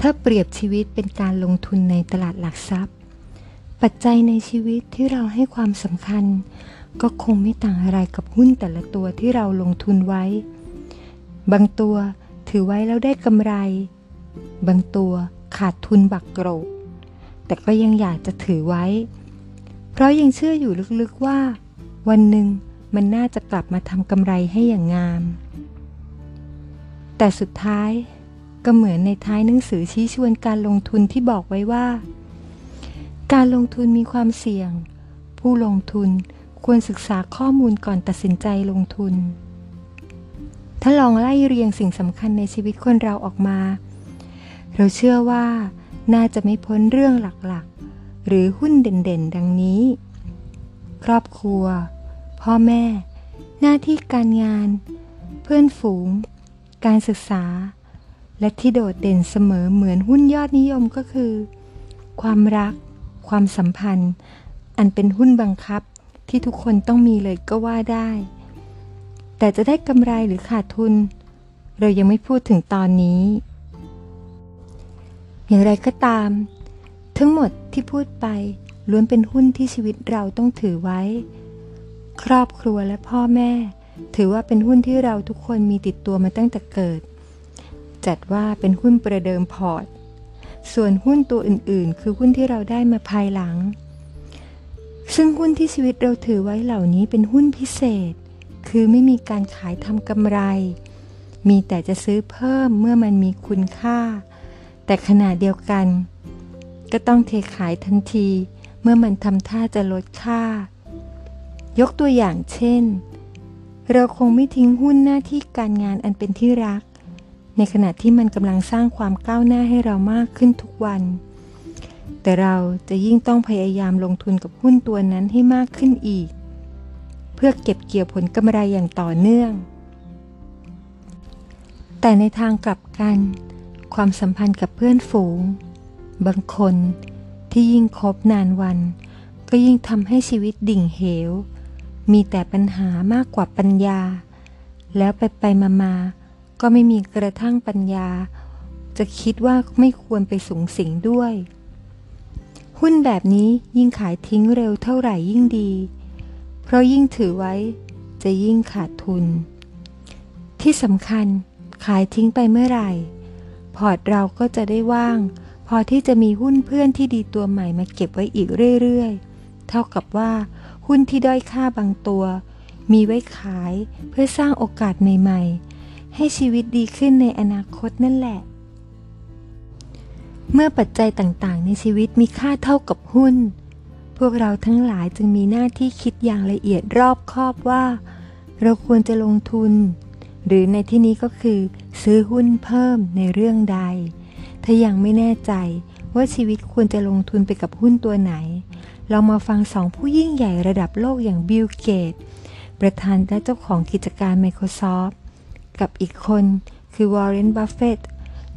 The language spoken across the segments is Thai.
ถ้าเปรียบชีวิตเป็นการลงทุนในตลาดหลักทรัพย์ ปัจจัยในชีวิตที่เราให้ความสำคัญ ก็คงไม่ต่างอะไรกับหุ้นแต่ละตัวที่เราลงทุนไว้ บางตัวถือไว้แล้วได้กำไร บางตัวขาดทุนบักโกรก แต่ก็ยังอยากจะถือไว้ เพราะยังเชื่ออยู่ลึกๆว่า วันหนึ่งมันน่าจะกลับมาทำกำไรให้อย่างงาม แต่สุดท้าย ก็เหมือนในท้ายหนังสือชี้ชวนการลงทุนที่บอกไว้ว่า การลงทุนมีความเสี่ยง ผู้ลงทุนควรศึกษาข้อมูลก่อนตัดสินใจลงทุน ถ้าลองไล่เรียงสิ่งสำคัญในชีวิตคนเราออกมา เราเชื่อว่าน่าจะไม่พ้นเรื่องหลักๆ หรือหุ้นเด่นๆ ดังนี้ ครอบครัว พ่อแม่ หน้าที่การงาน เพื่อนฝูง การศึกษา และที่โดดเด่นเสมอเหมือนหุ้นยอดนิยมก็คือ ความรัก ความสัมพันธ์ อันเป็นหุ้นบังคับที่ทุกคนต้องมีเลยก็ว่าได้ แต่จะได้กำไรหรือขาดทุน เรายังไม่พูดถึงตอนนี้ อย่างไรก็ตาม ทั้งหมดที่พูดไปล้วนเป็นหุ้นที่ชีวิตเราต้องถือไว้ ครอบครัวและพ่อแม่ ถือว่าเป็นหุ้นที่เราทุกคนมีติดตัวมาตั้งแต่เกิด จัดว่าเป็นหุ้นประเดิมพอร์ต ส่วนหุ้นตัวอื่นๆ คือหุ้นที่เราได้มาภายหลัง ซึ่งหุ้นที่ชีวิตเราถือไว้เหล่านี้เป็นหุ้นพิเศษ คือไม่มีการขายทำกำไร มีแต่จะซื้อเพิ่มเมื่อมันมีคุณค่า แต่ขณะเดียวกัน ก็ต้องเทขายทันที เมื่อมันทำท่าจะลดค่า ยกตัวอย่างเช่นเราคงไม่ทิ้งหุ้นหน้าที่การงานอันเป็นที่รัก ในขณะที่มันกำลังสร้างความก้าวหน้าให้เรามากขึ้นทุกวัน แต่เราจะยิ่งต้องพยายามลงทุนกับหุ้นตัวนั้นให้มากขึ้นอีก เพื่อเก็บเกี่ยวผลกำไรอย่างต่อเนื่อง แต่ในทางกลับกัน ความสัมพันธ์กับเพื่อนฝูง บางคนที่ยิ่งคบนานวัน ก็ยิ่งทำให้ชีวิตดิ่งเหว มีแต่ปัญหามากกว่าปัญญา แล้วไปไปมามา ก็ไม่มีกระทั่งปัญญา จะคิดว่าไม่ควรไปสูงสิงด้วย หุ้นแบบนี้ยิ่งขายทิ้งเร็วเท่าไหร่ยิ่งดี เพราะยิ่งถือไว้จะยิ่งขาดทุน ที่สำคัญขายทิ้งไปเมื่อไหร่ พอร์ตเราก็จะได้ว่าง พอที่จะมีหุ้นเพื่อนที่ดีตัวใหม่มาเก็บไว้อีกเรื่อยๆ เท่ากับว่าหุ้นที่ด้อยค่าบางตัว มีไว้ขายเพื่อสร้างโอกาสใหม่ๆ ให้ชีวิตดีขึ้นในอนาคตนั่นแหละ เมื่อปัจจัยต่างๆ ในชีวิตมีค่าเท่ากับหุ้น พวกเราทั้งหลายจึงมีหน้าที่คิดอย่างละเอียดรอบคอบว่า เราควรจะลงทุน หรือในที่นี้ก็คือ ซื้อหุ้นเพิ่มในเรื่องใด ถ้ายังไม่แน่ใจว่าชีวิตควรจะลงทุนไปกับหุ้นตัวไหน เรามาฟังสองผู้ยิ่งใหญ่ระดับโลกอย่างบิลเกตส์ประธานและเจ้าของกิจการ Microsoft กับอีกคนคือวอร์เรนบัฟเฟตต์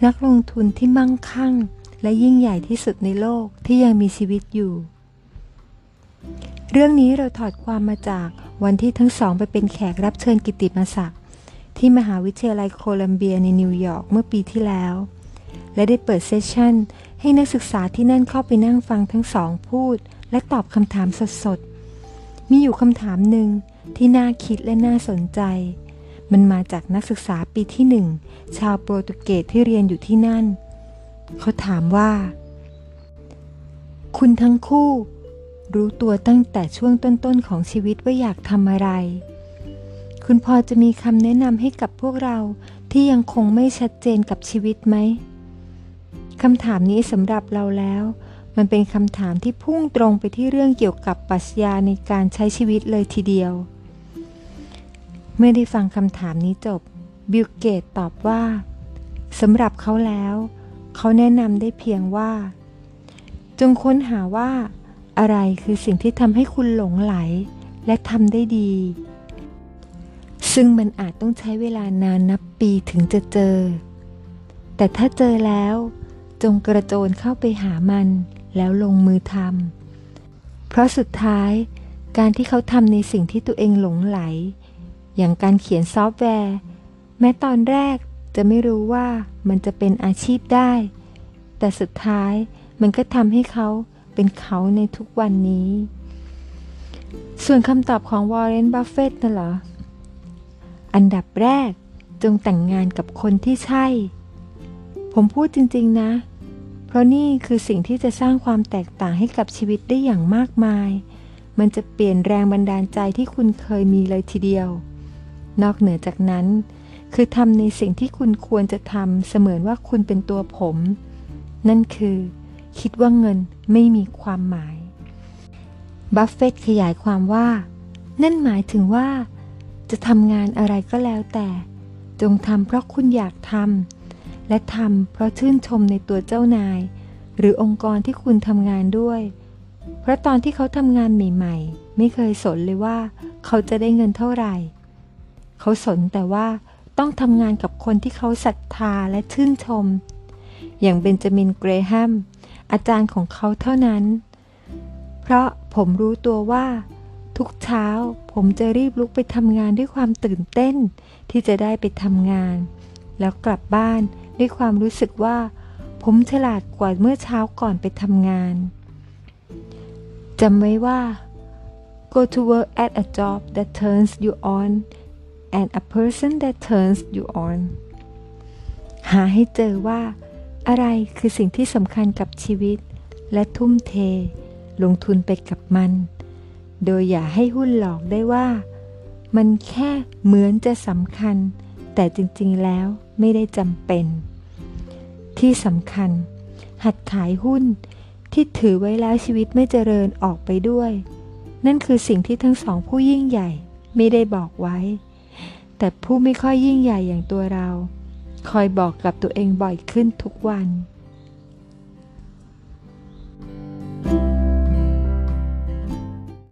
นักลงทุนที่มั่งคั่ง และยิ่งใหญ่ที่สุดในโลกที่ยังมีชีวิตอยู่ เรื่องนี้เราถอดความมาจากวันที่ทั้งสองไปเป็นแขกรับเชิญกิตติมศักดิ์ที่มหาวิทยาลัยโคลัมเบียในนิวยอร์กเมื่อปีที่แล้ว และได้เปิด session ให้นักศึกษาที่นั่นเข้าไปนั่งฟังทั้งสองพูด และตอบคำถามสดๆ มีอยู่คำถามหนึ่งที่น่าคิดและน่าสนใจ มันมาจากนักศึกษาปีที่หนึ่งชาวโปรตุเกสที่เรียนอยู่ที่นั่น เขาถามว่า คุณทั้งคู่ รู้ตัวตั้งแต่ช่วงต้นๆของชีวิตว่าอยากทำอะไร คุณพอจะมีคำแนะนำให้กับพวกเราที่ยังคงไม่ชัดเจนกับชีวิตไหมคำถามนี้สำหรับเราแล้ว มันเป็นคำถามที่พุ่งตรงไปที่เรื่องเกี่ยวกับปรัชญาในการใช้ชีวิตเลยทีเดียว เมื่อได้ฟังคำถามนี้จบ บิลเกตส์ตอบว่าสำหรับเขาแล้ว เขาแนะนำได้เพียงว่า จงค้นหาว่า อะไรคือสิ่งที่ทำให้คุณหลงใหล และทำได้ดี ซึ่งมันอาจต้องใช้เวลานานนับปีถึงจะเจอ แต่ถ้าเจอแล้ว จงกระโจนเข้าไปหามัน แล้วลงมือทำเพราะสุดท้าย การที่เขาทำในสิ่งที่ตัวเองหลงใหล อย่างการเขียนซอฟต์แวร์ แม้ตอนแรกจะไม่รู้ว่ามันจะเป็นอาชีพได้ แต่สุดท้ายมันก็ทำให้เขาเป็นเขาในทุกวันนี้ ส่วนคำตอบของวอร์เรนบัฟเฟตต์น่ะเหรอ อันดับแรกจงแต่งงานกับคนที่ใช่ ผมพูดจริงๆนะ เพราะนี่คือสิ่งที่จะสร้างความแตกต่างให้กับชีวิตได้อย่างมากมาย มันจะเปลี่ยนแรงบันดาลใจที่คุณเคยมีเลยทีเดียว นอกเหนือจากนั้น คือทำในสิ่งที่คุณควรจะทำเสมือนว่าคุณเป็นตัวผม นั่นคือ คิดว่าเงินไม่มีความหมาย บัฟเฟต์ขยายความว่า นั่นหมายถึงว่า จะทำงานอะไรก็แล้วแต่ จงทำเพราะคุณอยากทำและทำเพราะชื่นชมในตัวเจ้านาย หรือองค์กรที่คุณทำงานด้วย เพราะตอนที่เขาทำงานใหม่ ๆ ไม่เคยสนเลยว่า เขาจะได้เงินเท่าไหร่ เขาสนแต่ว่าต้องทำงานกับคนที่เขาศรัทธาและชื่นชม อย่างเบนจามินเกรแฮม อาจารย์ของเขาเท่านั้น เพราะผมรู้ตัวว่า ทุกเช้าผมจะรีบลุกไปทำงานด้วยความตื่นเต้น ที่จะได้ไปทำงาน แล้วกลับบ้านด้วยความรู้สึกว่า ผมฉลาดกว่าเมื่อเช้าก่อนไปทำงานจำไว้ว่า go to work at a job that turns you on and a person that turns you on หาให้เจอว่า อะไรคือสิ่งที่สำคัญกับชีวิต และทุ่มเท ลงทุนไปกับมัน โดยอย่าให้หุ้นหลอกได้ว่า มันแค่เหมือนจะสำคัญ แต่จริงๆแล้วไม่ได้จำเป็น ที่สำคัญ หัดขายหุ้นที่ถือไว้แล้วชีวิตไม่เจริญออกไปด้วย นั่นคือสิ่งที่ทั้งสองผู้ยิ่งใหญ่ไม่ได้บอกไว้ แต่ผู้ไม่ค่อยยิ่งใหญ่อย่างตัวเรา คอยบอกกับตัวเองบ่อยขึ้นทุกวัน